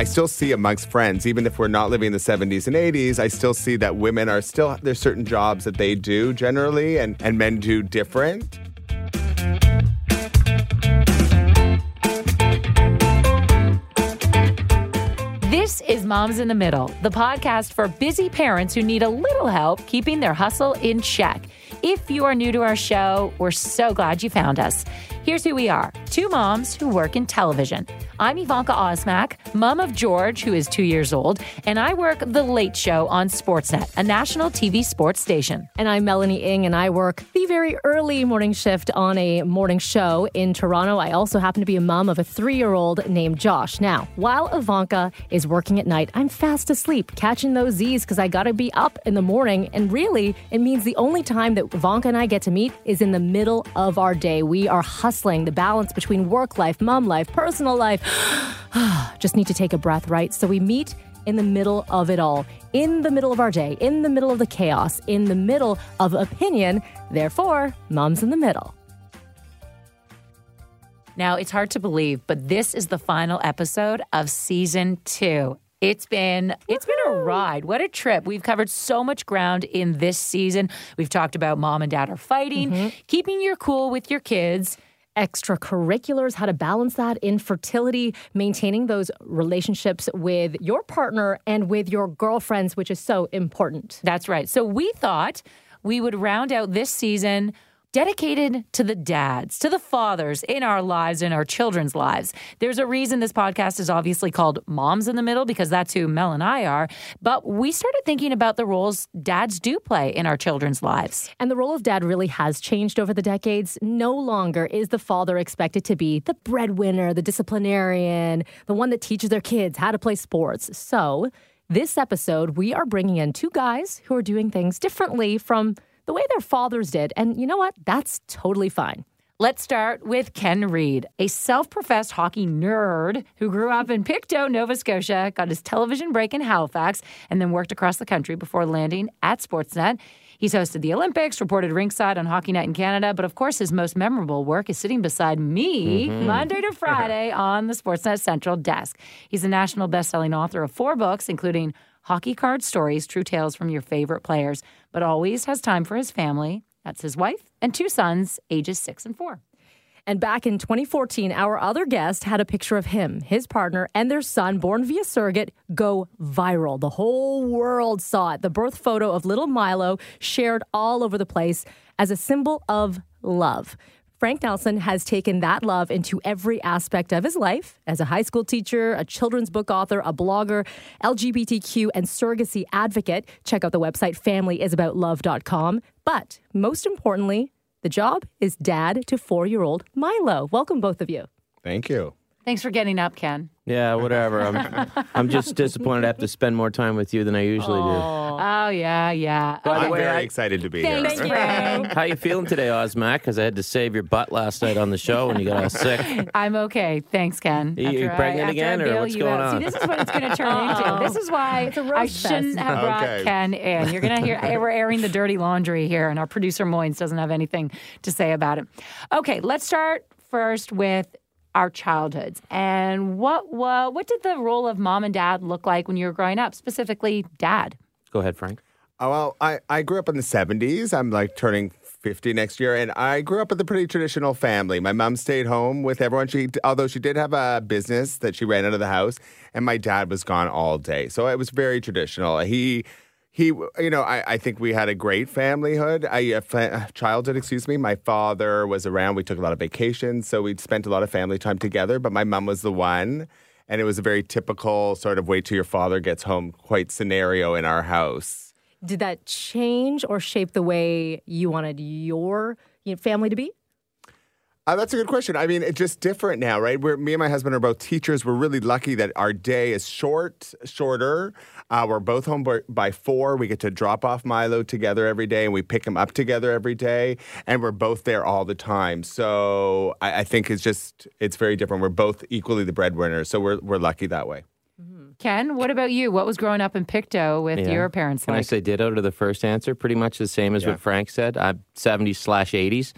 I still see amongst friends, even if we're not living in the 70s and 80s, I still see that women are still, there's certain jobs that they do generally and, and men do different. This is Moms in the Middle, the podcast for busy parents who need a little help keeping their hustle in check. If you are new to our show, we're so glad you found us. Here's who we are two moms who work in television. I'm Ivanka Osmak, mom of George, who is two years old, and I work The Late Show on Sportsnet, a national TV sports station. And I'm Melanie Ing, and I work the very early morning shift on a morning show in Toronto. I also happen to be a mom of a three year old named Josh. Now, while Ivanka is working at night, I'm fast asleep, catching those Z's because I got to be up in the morning. And really, it means the only time that Ivanka and I get to meet is in the middle of our day. We are hustling the balance between work life, mom life, personal life. Just need to take a breath, right? So we meet in the middle of it all, in the middle of our day, in the middle of the chaos, in the middle of opinion. Therefore, mom's in the middle. Now, it's hard to believe, but this is the final episode of season two. It's been it's been a ride. What a trip. We've covered so much ground in this season. We've talked about mom and dad are fighting, mm-hmm. keeping your cool with your kids. Extracurriculars, how to balance that, infertility, maintaining those relationships with your partner and with your girlfriends, which is so important. That's right. So we thought we would round out this season dedicated to the dads, to the fathers in our lives, in our children's lives. There's a reason this podcast is obviously called Moms in the Middle because that's who Mel and I are. But we started thinking about the roles dads do play in our children's lives. And the role of dad really has changed over the decades. No longer is the father expected to be the breadwinner, the disciplinarian, the one that teaches their kids how to play sports. So, this episode, we are bringing in two guys who are doing things differently from the way their fathers did. And you know what? That's totally fine. Let's start with Ken Reid, a self professed hockey nerd who grew up in Pictou, Nova Scotia, got his television break in Halifax, and then worked across the country before landing at Sportsnet. He's hosted the Olympics, reported ringside on Hockey Night in Canada, but of course, his most memorable work is sitting beside me mm-hmm. Monday to Friday on the Sportsnet Central desk. He's a national best-selling author of four books, including Hockey Card Stories, True Tales from Your Favorite Players, but always has time for his family. That's his wife and two sons, ages six and four. And back in 2014, our other guest had a picture of him, his partner, and their son, born via surrogate, go viral. The whole world saw it. The birth photo of little Milo shared all over the place as a symbol of love. Frank Nelson has taken that love into every aspect of his life as a high school teacher, a children's book author, a blogger, LGBTQ and surrogacy advocate. Check out the website familyisaboutLove.com. But most importantly, the job is dad to four year old Milo. Welcome, both of you. Thank you. Thanks for getting up, Ken. Yeah, whatever. I'm, I'm just disappointed I have to spend more time with you than I usually do. Oh, yeah, yeah. By the I'm way, very I- excited to be Thanks, here. Frank. How you feeling today, Osmak? Because I had to save your butt last night on the show when you got all sick. I'm okay. Thanks, Ken. You- you After I- pregnant after again, or bail what's you going out. on? See, this is what it's going to turn into. This is why a I roast shouldn't fest. have brought Okay. Ken in. You're going to hear we're airing the dirty laundry here, and our producer Moynes doesn't have anything to say about it. Okay, let's start first with our childhoods and what what what did the role of mom and dad look like when you were growing up? Specifically, dad. Go ahead, Frank. Oh, well, I, I grew up in the 70s. I'm like turning 50 next year. And I grew up with a pretty traditional family. My mom stayed home with everyone. She, although she did have a business that she ran out of the house, and my dad was gone all day. So it was very traditional. He, he, you know, I, I think we had a great familyhood. I, uh, fa- childhood, excuse me. My father was around. We took a lot of vacations. So we spent a lot of family time together. But my mom was the one. And it was a very typical sort of wait till your father gets home quite scenario in our house. Did that change or shape the way you wanted your family to be? Uh, that's a good question. I mean, it's just different now, right? We're, me and my husband are both teachers. We're really lucky that our day is short, shorter. Uh, we're both home by, by four. We get to drop off Milo together every day, and we pick him up together every day. And we're both there all the time. So I, I think it's just it's very different. We're both equally the breadwinners, so we're we're lucky that way. Ken, what about you? What was growing up in Pictou with Yeah. your parents Can I like? say ditto to the first answer? Pretty much the same as Yeah. what Frank said. I'm 70s slash 80s.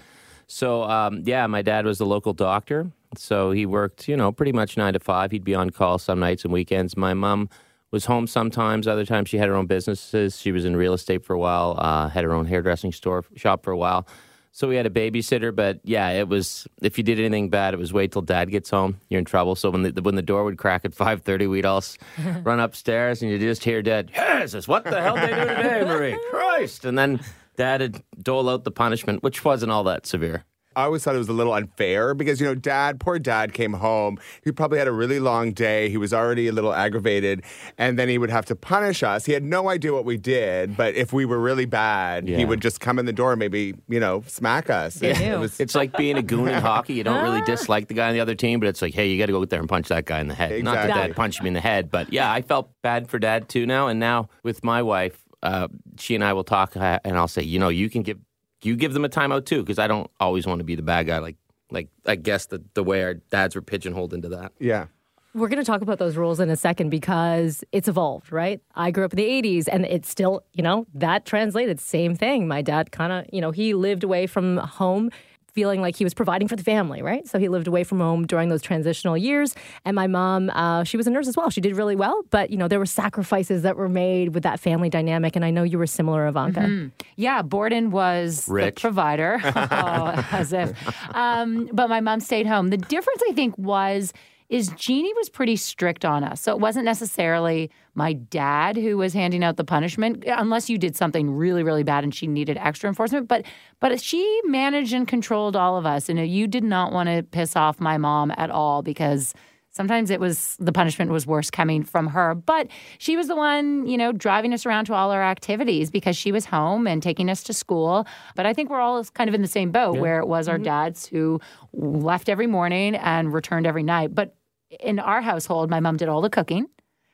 So, um, yeah, my dad was the local doctor. So he worked, you know, pretty much nine to five. He'd be on call some nights and weekends. My mom was home sometimes. Other times she had her own businesses. She was in real estate for a while, uh, had her own hairdressing store shop for a while. So we had a babysitter, but yeah, it was if you did anything bad, it was wait till dad gets home. You're in trouble. So when the when the door would crack at five thirty, we'd all run upstairs, and you'd just hear dad, Jesus, what the hell did they do today, Marie? Christ! And then dad would dole out the punishment, which wasn't all that severe. I always thought it was a little unfair because, you know, dad, poor dad came home. He probably had a really long day. He was already a little aggravated. And then he would have to punish us. He had no idea what we did. But if we were really bad, he would just come in the door and maybe, you know, smack us. It- knew. it was- It's like being a goon in hockey. You don't really ah. dislike the guy on the other team, but it's like, hey, you got to go out there and punch that guy in the head. Not that Exactly. dad punched me in the head, but yeah, I felt bad for dad too now. And now with my wife, uh, she and I will talk, uh, and I'll say, you know, you can give you give them a timeout too, because I don't always want to be the bad guy. Like, like I guess the the way our dads were pigeonholed into that. yeah. We're going to talk about those rules in a second because it's evolved, right? I grew up in the 80s and it's still, you know, that translated. Same thing. My dad kind of, you know, he lived away from home feeling like he was providing for the family, right? So he lived away from home during those transitional years. And my mom, uh, she was a nurse as well. She did really well, but, you know, there were sacrifices that were made with that family dynamic. And I know you were similar, Ivanka. Yeah, Borden was Rich. the provider, oh, as if. Um, but my mom stayed home. The difference, I think, was is Jeannie was pretty strict on us. So it wasn't necessarily my dad who was handing out the punishment, unless you did something really, really bad and she needed extra enforcement. But but she managed and controlled all of us. And you did not want to piss off my mom at all because Sometimes it was the punishment was worse coming from her, but she was the one, you know, driving us around to all our activities because she was home and taking us to school. But I think we're all kind of in the same boat where it was our mm-hmm. dads who left every morning and returned every night. But in our household, my mom did all the cooking,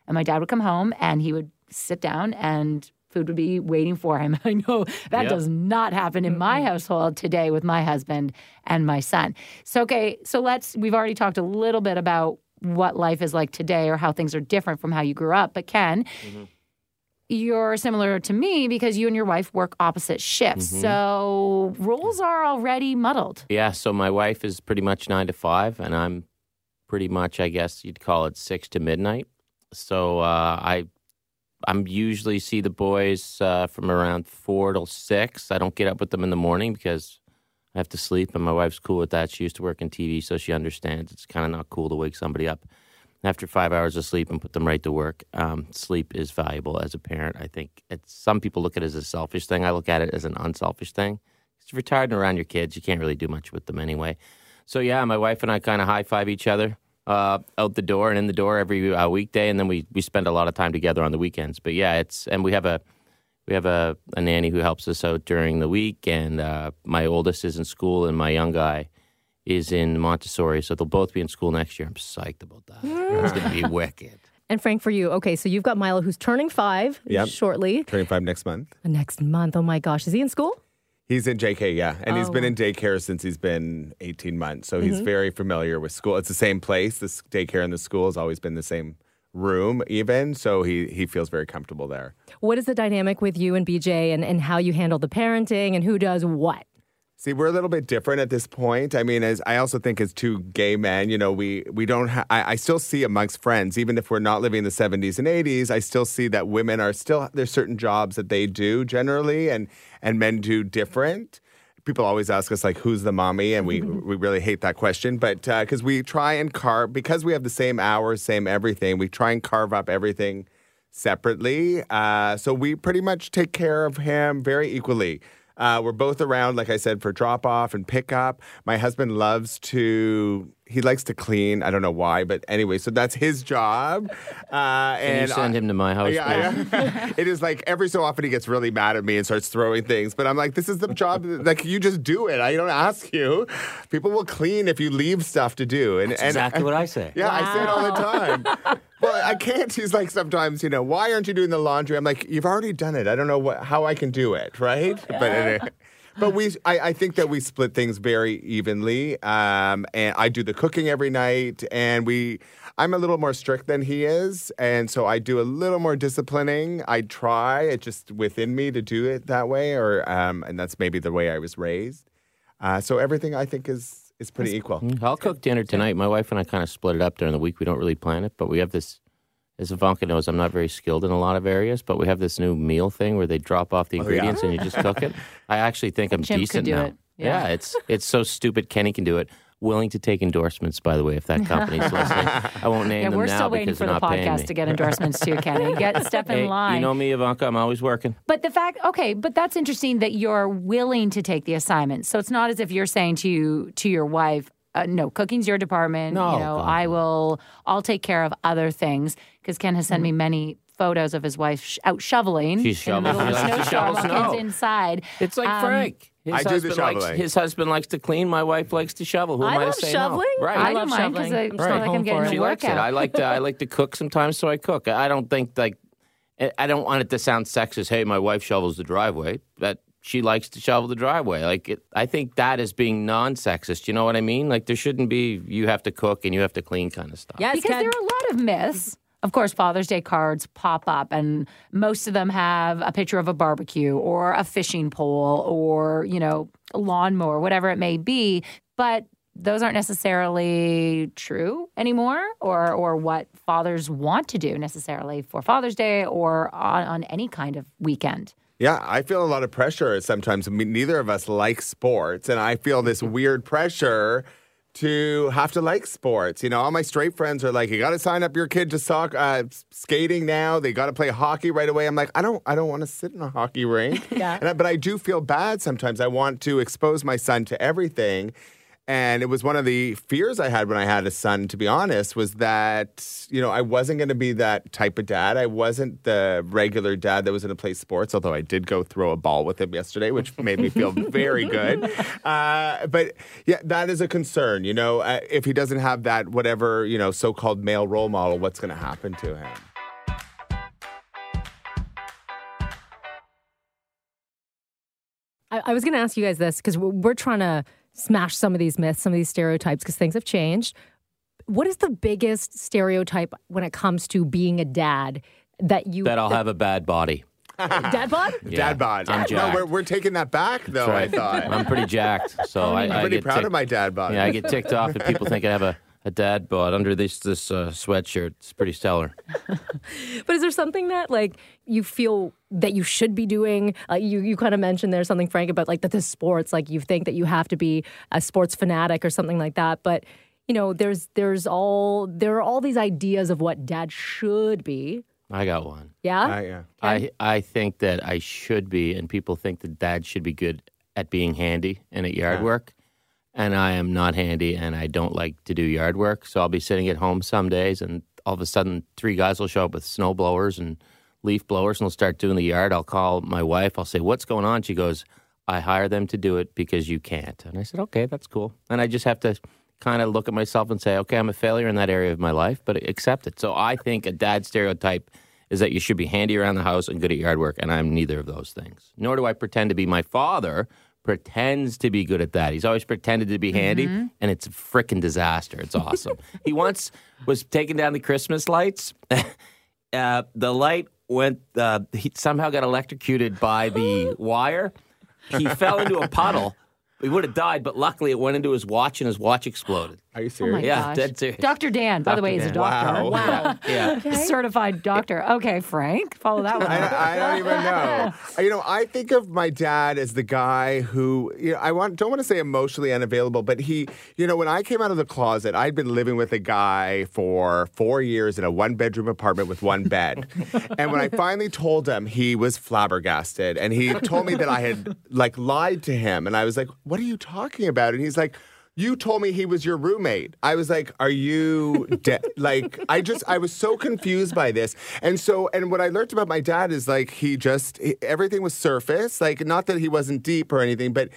and my dad would come home and he would sit down and food would be waiting for him. I know that Yep. does not happen in my household today with my husband and my son. So okay, so let's we've already talked a little bit about what life is like today or how things are different from how you grew up. But Ken, mm-hmm. you're similar to me because you and your wife work opposite shifts. Mm-hmm. So roles are already muddled. Yeah, so my wife is pretty much nine to five, and I'm pretty much, I guess you'd call it six to midnight. So uh, I, I'm usually see the boys uh, from around four till six. I don't get up with them in the morning because I have to sleep, and my wife's cool with that. She used to work in TV, so she understands it's kind of not cool to wake somebody up after five hours of sleep and put them right to work. Um, sleep is valuable as a parent. I think it's some people look at it as a selfish thing. I look at it as an unselfish thing. If you're tired and around your kids, you can't really do much with them anyway. So yeah, my wife and I kind of high five each other uh, out the door and in the door every uh, weekday, and then we we spend a lot of time together on the weekends. But yeah, it's and we have a we have a, a nanny who helps us out during the week, and uh, my oldest is in school, and my young guy is in Montessori, so they'll both be in school next year. I'm psyched about that. It's gonna be wicked. And Frank, for you, okay, so you've got Milo who's turning five Yep. shortly Turning five next month. next month. Oh my gosh, is he in school? He's in JK, yeah. And he's been Oh. in daycare since he's been 18 months. So Mm-hmm. he's very familiar with school. It's the same place. This daycare and the school has always been the same room, even. So he, he feels very comfortable there. What is the dynamic with you and BJ and, and how you handle the parenting and who does what? See, we're a little bit different at this point. I mean, as I also think as two gay men, you know, we we don't. Ha- I, I still see amongst friends, even if we're not living in the '70s and '80s, I still see that women are still there's certain jobs that they do generally, and and men do different. People always ask us like, "Who's the mommy?" and we we really hate that question, but because we try and carve because we have the same hours, same everything, we try and carve up everything separately. Uh, so we pretty much take care of him very equally. Uh, we're both around, like I said, for drop off and pick up. My husband loves to, he likes to clean. I don't know why, but anyway, so that's his job. Uh, Can you and send I- him to my house? yeah, yeah. it is like every so often he gets really mad at me and starts throwing things. But I'm like, this is the job. Like you just do it. I don't ask you. People will clean if you leave stuff to do. And, and exactly what I say. yeah, I say it all the time. Well, I can't. He's like sometimes, you know, why aren't you doing the laundry? I'm like, you've already done it. I don't know what, how I can do it, right? But anyway. But we, I, I think that we split things very evenly, um, and I do the cooking every night, and we, I'm a little more strict than he is, and so I do a little more disciplining. I try it just within me to do it that way, or um, and that's maybe the way I was raised. Uh, so everything I think is is pretty equal. I'll cook dinner tonight. My wife and I kind of split it up during the week. We don't really plan it, but we have this. As Ivanka knows, I'm not very skilled in a lot of areas, but we have this new meal thing where they drop off the oh, yeah? ingredients and you just cook it. I actually think I'm Chimp could decent do now. it. Yeah. it's it's so stupid. Kenny can do it. Willing to take endorsements, by the way, if that company's listening. I won't name Yeah, them we're now still waiting because for the podcast to get endorsements too, Kenny. Get step in Hey, line. you know me, Ivanka. I'm always working. But the fact, okay, but that's interesting that you're willing to take the assignment. So it's not as if you're saying to you, to your wife, uh, "No, cooking's your department. No, you know, God, I will. I'll take care of other things." Because Ken has sent me many photos of his wife sh- out shoveling She's in the shoveling. middle of a She likes shovel Ken's inside. It's like Um, Frank. His I do the husband likes, his husband likes to clean. My wife likes to shovel. Who I am I to say shoveling. no? Right. I, I love mind because shoveling. I I'm feel just like I'm getting a it. She likes it. workout. I like to. I like to cook sometimes, so I cook. I don't think like. I- I don't want it to sound sexist. Hey, my wife shovels the driveway. That she likes to shovel the driveway. Like it, I think that is being non-sexist. You know what I mean? Like there shouldn't be you have to cook and you have to clean kind of stuff. Yes, because Ken. there are a lot of myths. Of course, Father's Day cards pop up, and most of them have a picture of a barbecue or a fishing pole or, you know, a lawnmower, whatever it may be. But those aren't necessarily true anymore or, or what fathers want to do necessarily for Father's Day or on, on any kind of weekend. Yeah, I feel a lot of pressure sometimes. I mean, neither of us like sports, and I feel this weird pressure to have to like sports. You know, all my straight friends are like, "You got to sign up your kid to soccer, uh, skating now. They got to play hockey right away." I'm like, I don't, I don't want to sit in a hockey rink. Yeah. And I, but I do feel bad sometimes. I want to expose my son to everything. And it was one of the fears I had when I had a son, to be honest, was that, you know, I wasn't going to be that type of dad. I wasn't the regular dad that was going to play sports, although I did go throw a ball with him yesterday, which made me feel very good. Uh, but yeah, that is a concern. You know, uh, if he doesn't have that, whatever, you know, so called male role model, what's going to happen to him? I, I was going to ask you guys this because we're, we're trying to smash some of these myths, some of these stereotypes because things have changed. What is the biggest stereotype when it comes to being a dad that you That I'll have a bad body. dad bod? Yeah, dad bod. I'm no, jacked. we're, we're taking that back, though, right. I thought. I'm pretty jacked, so oh, I, I'm I pretty get proud ticked- of my dad bod. Yeah, I get ticked off if people think I have a, a dad bought under this this uh, sweatshirt. It's pretty stellar. But is there something that like you feel that you should be doing? Uh, you you kind of mentioned there's something Frank about like that the sports like you think that you have to be a sports fanatic or something like that. But you know there's there's all there are all these ideas of what dad should be. I got one. Yeah. Uh, yeah. I I think that I should be, and people think that dad should be good at being handy and at yard work. And I am not handy, and I don't like to do yard work. So I'll be sitting at home some days, and all of a sudden, three guys will show up with snow blowers and leaf blowers, and they'll start doing the yard. I'll call my wife. I'll say, "What's going on?" She goes, "I hire them to do it because you can't." And I said, "Okay, that's cool." And I just have to kind of look at myself and say, "Okay, I'm a failure in that area of my life, but accept it." So I think a dad stereotype is that you should be handy around the house and good at yard work, and I'm neither of those things. Nor do I pretend to be my father. Pretends to be good at that. He's always pretended to be handy, and it's a freaking disaster. It's awesome. he once was taking down the Christmas lights. uh, the light went. Uh, he somehow got electrocuted by the wire. He fell into a puddle. He would have died, but luckily it went into his watch, and his watch exploded. Are you Oh my serious? Yeah, gosh. dead serious. Dr. Dan, by the Dr. way, is a doctor. Wow. Yeah. Certified doctor. Okay, Frank, follow that one. I. I don't even know. You know, I think of my dad as the guy who, you know, I want don't want to say emotionally unavailable, but he, you know, when I came out of the closet, I'd been living with a guy for four years in a one bedroom apartment with one bed. and when I finally told him, he was flabbergasted, and he told me that I had like lied to him, and I was like, "What are you talking about?" And he's like. You told me he was your roommate. I was like, "Are you de-? like?" I just, I was so confused by this, and so, and what I learned about my dad is like he just he- everything was surface, like not that he wasn't deep or anything, but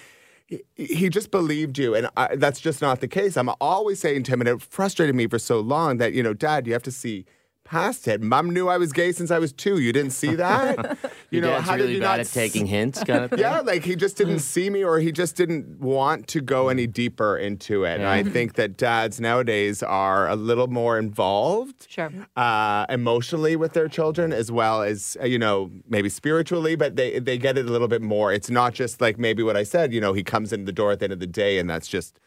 he, he just believed you, and I, that's just not the case. I'm always saying to him, and it frustrated me for so long that you know, Dad, you have to see past it. Mom knew I was gay since I was two. You didn't see that. you know, how did you bad not at taking hints, kind of thing. yeah, like he just didn't see me or he just didn't want to go any deeper into it. And I think that dads nowadays are a little more involved. Sure. Uh, emotionally with their children as well as uh, you know maybe spiritually but they they get it a little bit more it's not just like maybe what i said you know he comes in the door at the end of the day and that's just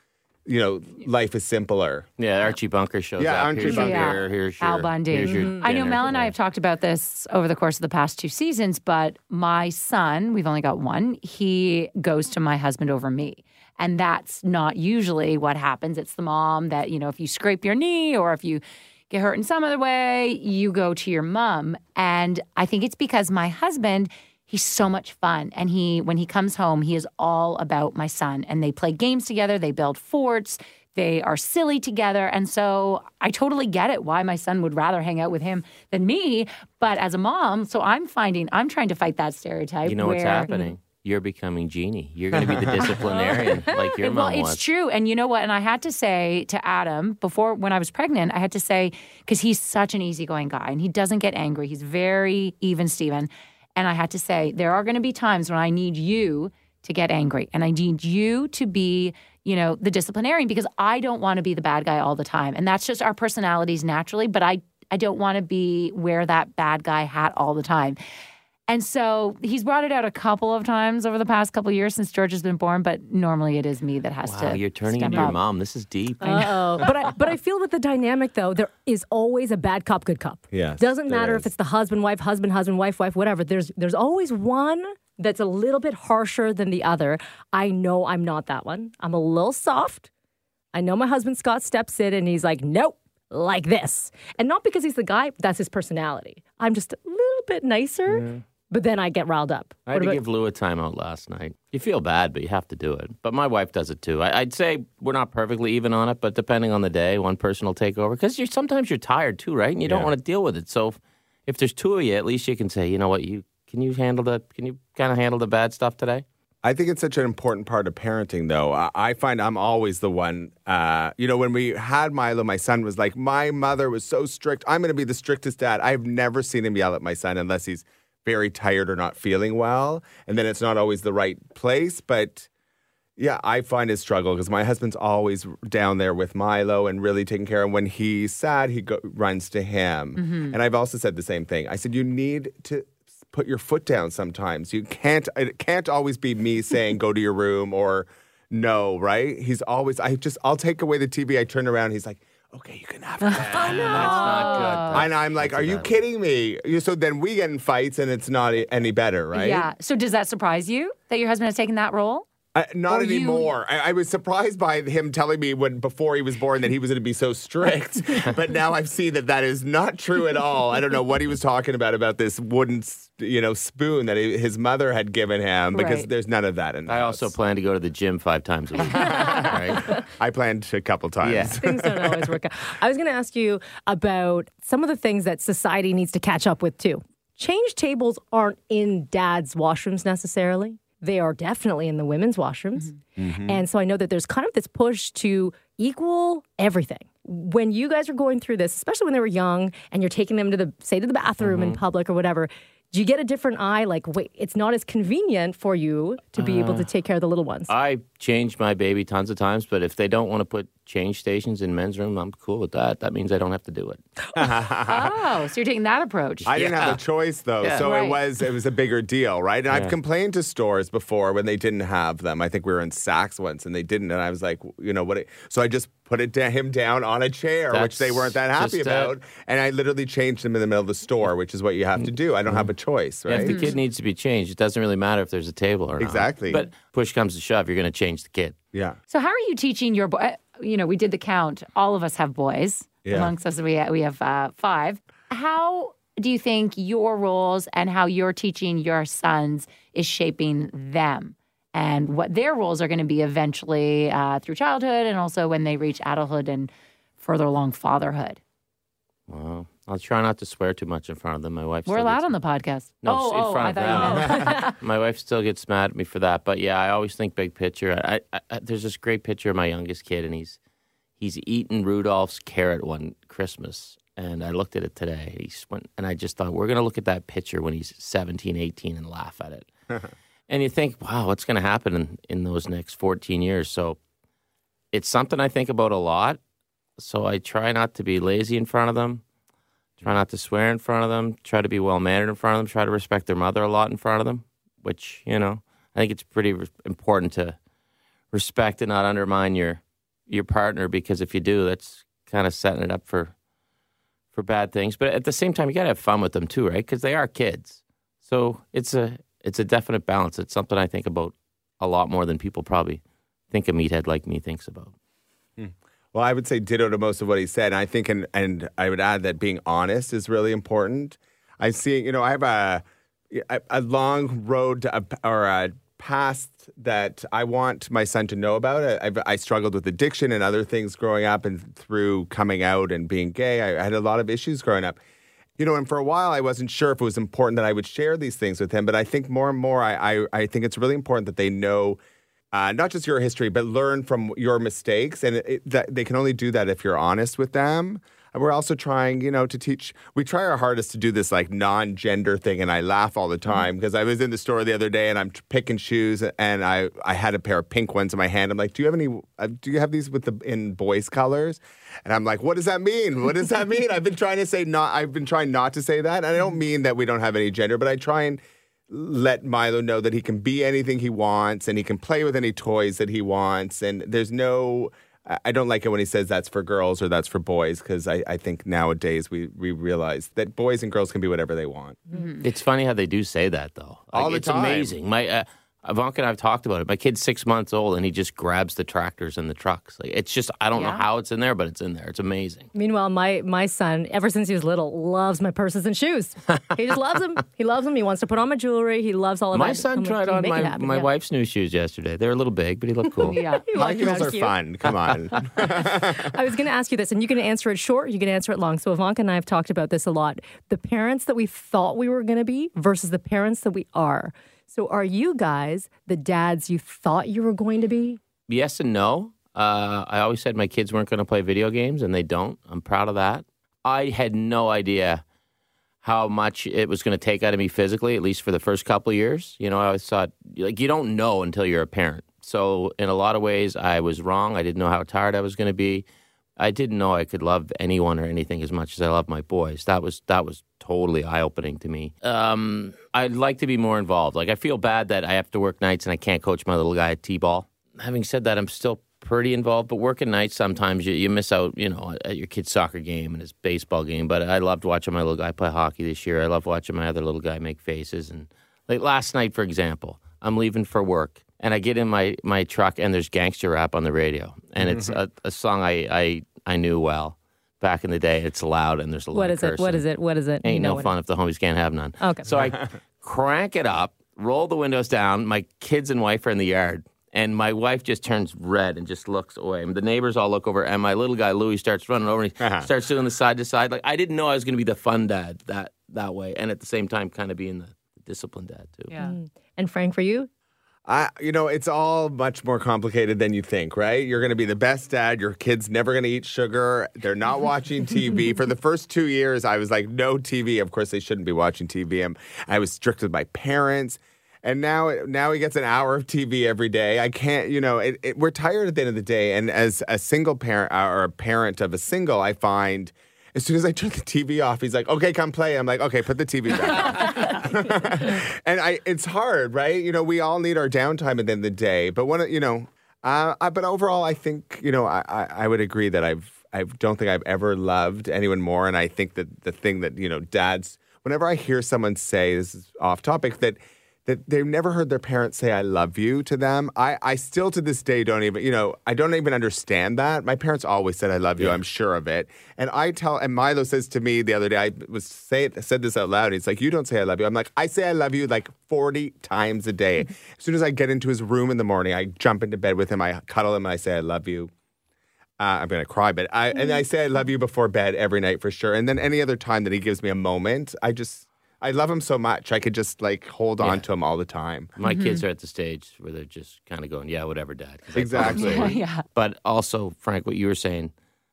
you know, life is simpler. Yeah, Archie Bunker shows Yeah, up. Archie here's Bunker. Your, here's your, Al Bundy. here's your Mm-hmm. I know. Mel and I have talked about this over the course of the past two seasons, but my son, we've only got one, he goes to my husband over me. And that's not usually what happens. It's the mom that, you know, if you scrape your knee or if you get hurt in some other way, you go to your mom. And I think it's because my husband, he's so much fun. And he, when he comes home, he is all about my son. And they play games together, they build forts, they are silly together. And so I totally get it why my son would rather hang out with him than me. But as a mom, so I'm finding, I'm trying to fight that stereotype. You know what's happening? You're becoming Genie. You're going to be the disciplinarian like your mom well, it's was. true. And you know what? And I had to say to Adam before when I was pregnant, I had to say, because he's such an easygoing guy and he doesn't get angry. He's very even, Steven. And I had to say, there are going to be times when I need you to get angry and I need you to be, you know, the disciplinarian because I don't want to be the bad guy all the time. And that's just our personalities naturally. But I, I don't want to be wear that bad guy hat all the time. And so he's brought it out a couple of times over the past couple of years since George has been born, but normally it is me that has Wow, to. you're turning step into your mom. This is deep. Uh-oh. but I but I feel with the dynamic though, there is always a bad cop, good cop. Yes, Doesn't matter is. if it's the husband, wife, husband, husband, wife, wife, whatever. There's there's always one that's a little bit harsher than the other. I know I'm not that one. I'm a little soft. I know my husband Scott steps in and he's like, nope, like this. And not because he's the guy, that's his personality. I'm just a little bit nicer, but then I get riled up. I had What to about- give Lou a timeout last night. You feel bad, but you have to do it. But my wife does it too. I, I'd say we're not perfectly even on it, but depending on the day, one person will take over because you're sometimes you're tired too, right? And you don't want to deal with it. So if, if there's two of you, at least you can say, you know what, you can you handle the can you kind of handle the bad stuff today? I think it's such an important part of parenting, though. I, I find I'm always the one. Uh, you know, when we had Milo, my son was like, "My mother was so strict. I'm going to be the strictest dad." I've never seen him yell at my son unless he's very tired or not feeling well, and then it's not always the right place. But yeah, I find it struggle because my husband's always down there with Milo and really taking care of him. When he's sad, he go, runs to him. Mm-hmm. And I've also said the same thing. I said, you need to put your foot down sometimes. You can't, it can't always be me saying, go to your room or no, right? He's always, I just, I'll take away the TV. I turn around. He's like, okay, you can have it. That's not good. And I'm like, are you kidding me? You- So then we get in fights and it's not any better, right? Yeah. So does that surprise you that your husband has taken that role? I, not Or you- anymore. I, I was surprised by him telling me when before he was born that he was going to be so strict, but now I've seen that that is not true at all. I don't know what he was talking about about this wooden, you know, spoon that he, his mother had given him because Right. there's none of that in. The I also plan to go to the gym five times a week. right? I planned a couple times. Yeah. things don't always work out. I was going to ask you about some of the things that society needs to catch up with too. Change tables aren't in dad's washrooms necessarily. They are definitely in the women's washrooms. Mm-hmm. Mm-hmm. And so I know that there's kind of this push to equal everything. When you guys are going through this, especially when they were young and you're taking them to the say to the bathroom in mm-hmm. public or whatever, do you get a different eye like wait, it's not as convenient for you to be able uh, to take care of the little ones? I changed my baby tons of times, but if they don't want to put change stations in men's room, I'm cool with that. That means I don't have to do it. oh, so you're taking that approach. I didn't have a choice though, Yeah. so Right. it was it was a bigger deal, right? And I've complained to stores before when they didn't have them. I think we were in Saks once and they didn't, and I was like, you know what? So I just put it da- him down on a chair, which they weren't that happy just it. about, and I literally changed him in the middle of the store, which is what you have to mm. do. I don't have mm. a choice, right? If the kid needs to be changed, it doesn't really matter if there's a table or not. Exactly. But push comes to shove, you're going to change the kid. yeah. So how are you teaching your boy? You know, we did the count. All of us have boys. Yeah. Amongst us, we we have uh, five. How do you think your roles and how you're teaching your sons is shaping them, and what their roles are going to be eventually uh, through childhood, and also when they reach adulthood and further along fatherhood? Well, I'll try not to swear too much in front of them. My wife. We're still allowed gets- on the podcast. No, oh, in oh, front I of thought you meant. My wife still gets mad at me for that, but yeah, I always think big picture. I, I, I, there's this great picture of my youngest kid, and he's he's eating Rudolph's carrot one Christmas, and I looked at it today. He's went, and I just thought we're gonna look at that picture when he's 17, 18, and laugh at it. and you think, wow, what's gonna happen in, in those next 14 years? So it's something I think about a lot. So I try not to be lazy in front of them. Try not to swear in front of them. Try to be well mannered in front of them. Try to respect their mother a lot in front of them, which, you know, I think it's pretty re- important to respect and not undermine your your partner because if you do, that's kind of setting it up for for bad things. But at the same time, you got to have fun with them too, right? Because they are kids. So it's a it's a definite balance. It's something I think about a lot more than people probably think a meathead like me thinks about. Well, I would say ditto to most of what he said. And I think, and, and I would add that being honest is really important. I see, you know, I have a a, long road to, or a past that I want my son to know about. I, I've, I struggled with addiction and other things growing up, and through coming out and being gay, I, I had a lot of issues growing up. You know, and for a while, I wasn't sure if it was important that I would share these things with him. But I think more and more, I, I, I think it's really important that they know uh, not just your history, but learn from your mistakes. And it, it, that they can only do that if you're honest with them. And we're also trying, you know, to teach. We try our hardest to do this like non-gender thing, and I laugh all the time because I was in the store the other day and I'm picking shoes, and I I had a pair of pink ones in my hand. I'm like, do you have any? Uh, do you have these with the in boys' colors? And I'm like, what does that mean? What does that mean? I've been trying to say not. I've been trying not to say that, and I don't mean that we don't have any gender, but I try and let Milo know that he can be anything he wants and he can play with any toys that he wants. And there's no, I don't like it when he says that's for girls or that's for boys because I, I think nowadays we, we realize that boys and girls can be whatever they want. It's funny how they do say that though. All the it's time. amazing. My uh, Ivanka and I've talked about it. My kid's six months old and he just grabs the tractors and the trucks. Like it's just I don't know how it's in there, but it's in there. It's amazing. Meanwhile, my my son, ever since he was little, loves my purses and shoes. He just loves them. He loves them. He wants to put on my jewelry. He loves all of My that. My son I'm tried "You on my, happen." my Yeah. wife's new shoes yesterday. They're a little big, but he looked cool. Yeah. He My walked heels are cute. fun. Come on. I was going to ask you this, and you can answer it short, you can answer it long. So Ivanka and I have talked about this a lot. The parents that we thought we were going to be versus the parents that we are. So are you guys the dads you thought you were going to be? Yes and no. Uh, I always said my kids weren't going to play video games, and they don't. I'm proud of that. I had no idea how much it was going to take out of me physically, at least for the first couple of years. You know, I always thought, like, you don't know until you're a parent. So, in a lot of ways, I was wrong. I didn't know how tired I was going to be. I didn't know I could love anyone or anything as much as I love my boys. That was that was totally eye opening to me. Um, I'd like to be more involved. Like I feel bad that I have to work nights and I can't coach my little guy at t-ball. Having said that, I'm still pretty involved. But working nights sometimes you, you miss out. You know, at your kid's soccer game and his baseball game. But I loved watching my little guy play hockey this year. I love watching my other little guy make faces. And like last night, for example, I'm leaving for work and I get in my my truck and there's gangster rap on the radio and it's mm-hmm. a, a song I, I I knew well back in the day. It's loud and there's a lot What of is it? What is it? What is it? You Ain't know no what- fun if the homies can't have none. Okay. So I crank it up, roll the windows down. My kids and wife are in the yard. And my wife just turns red and just looks away. And the neighbors all look over, and my little guy Louis starts running over and he uh-huh. starts doing the side to side. Like I didn't know I was going to be the fun dad that that way, and at the same time, kind of being the disciplined dad too. Yeah. Mm. And Frank, for you? I, you know, it's all much more complicated than you think, right? You're going to be the best dad. Your kid's never going to eat sugar. They're not watching TV. For the first two years, I was like, no TV. Of course, they shouldn't be watching TV. I'm, I was strict with my parents. And now, now he gets an hour of TV every day. I can't, you know, it, it, we're tired at the end of the day. And as a single parent uh, or a parent of a single, I find as soon as I turn the TV off, he's like, okay, come play. I'm like, okay, put the TV back. and I, it's hard, right? You know, we all need our downtime at the end of the day. But one, you know, uh, I, but overall, I think you know, I, I, I would agree that I've, I don't think I've ever loved anyone more. And I think that the thing that you know, dads, whenever I hear someone say this is off topic that. That they've never heard their parents say "I love you" to them. I, I still to this day don't even, you know, I don't even understand that. My parents always said "I love you." I'm sure of it, and I tell. And Milo says to me the other day, I was say said this out loud. He's like, "You don't say I love you." I'm like, "I say I love you like 40 times a day." as soon as I get into his room in the morning, I jump into bed with him, I cuddle him, and I say I love you. Uh, I'm gonna cry, but I and I say I love you before bed every night for sure. And then any other time that he gives me a moment, I just I love him so much. I could just like hold on Yeah. to him all the time. My kids are at the stage where they're just kind of going, "Yeah, whatever, dad. Exactly. promise you. yeah. But also, Frank, what you were saying,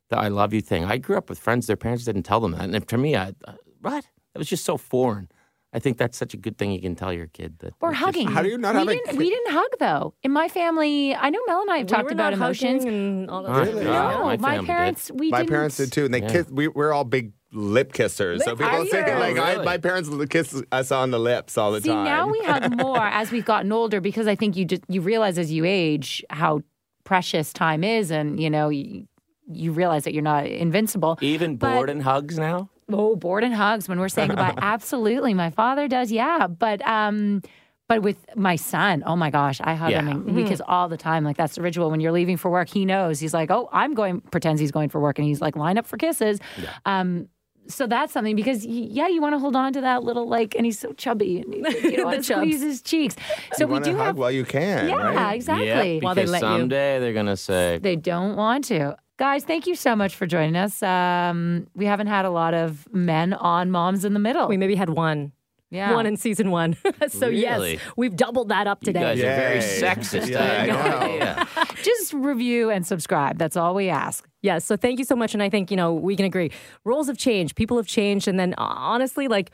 the "I love you" thing. I grew up with friends; their parents didn't tell them that, and to me, I uh, what? It was just so foreign. I think that's such a good thing you can tell your kid that. Or it's just- hugging. How do you not we have didn't, kid? We didn't hug though. In my family, I know Mel and I have We talked were about not emotions. and all that Really? stuff. Yeah. No, my my, family did. parents. We My didn't. parents did too, and they Yeah. kiss. We, we're all big lip kissers. so people think kissers. like I, Really? my parents kiss us on the lips all the See, time. now we hug more as we've gotten older because I think you just you realize as you age how precious time is, and you know, you, you realize that you're not invincible. Even But- bored and hugs now. Oh, board and hugs when we're saying goodbye. Absolutely, my father does. Yeah, but um, but with my son, oh my gosh, I hug him Yeah. and we kiss all the time. Like that's the ritual. When you're leaving for work, he knows. He's like, oh, I'm going. Pretends he's going for work, and he's like, line up for kisses. Yeah. Um. So that's something because y- yeah, you want to hold on to that little like, and he's so chubby, and he's, like, you know, The and squeeze his cheeks. So you we do hug have, while you can, yeah, right? exactly. Yeah, While they because let you. someday they're gonna say, They don't want to. Guys, thank you so much for joining us. Um, we haven't had a lot of men on Moms in the Middle. We maybe had one. Yeah. One in season one. so, Really? yes, we've doubled that up today. "You today. guys are very sexist." Yeah, I had I no know. idea. Just review and subscribe. That's all we ask. Yes. So thank you so much. And I think, you know, we can agree. Roles have changed, people have changed. And then uh, honestly, like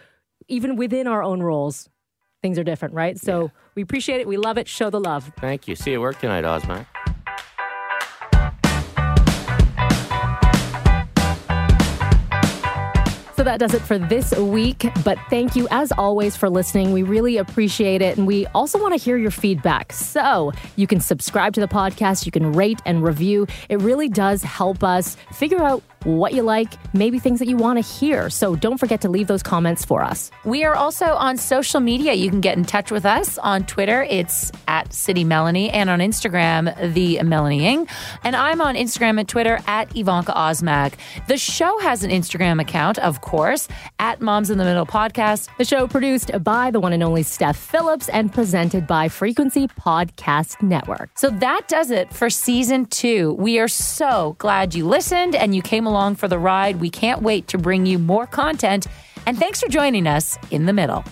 even within our own roles, things are different, right? So we appreciate it. We love it. Show the love. Thank you. See you at work tonight, Osmak. So that does it for this week. But thank you, as always, for listening. We really appreciate it. And we also want to hear your feedback. So you can subscribe to the podcast, you can rate and review. It really does help us figure out what you like, maybe things that you want to hear. So don't forget to leave those comments for us. We are also on social media. You can get in touch with us on Twitter. It's at City Melanie and on Instagram, the Melanie Ing. And I'm on Instagram and Twitter at Ivanka Osmak. The show has an Instagram account, of course, at Moms in the Middle Podcast. The show produced by the one and only Steph Phillips and presented by Frequency Podcast Network. So that does it for season two. We are so glad you listened and you came along for the ride. We can't wait to bring you more content. And thanks for joining us in the middle.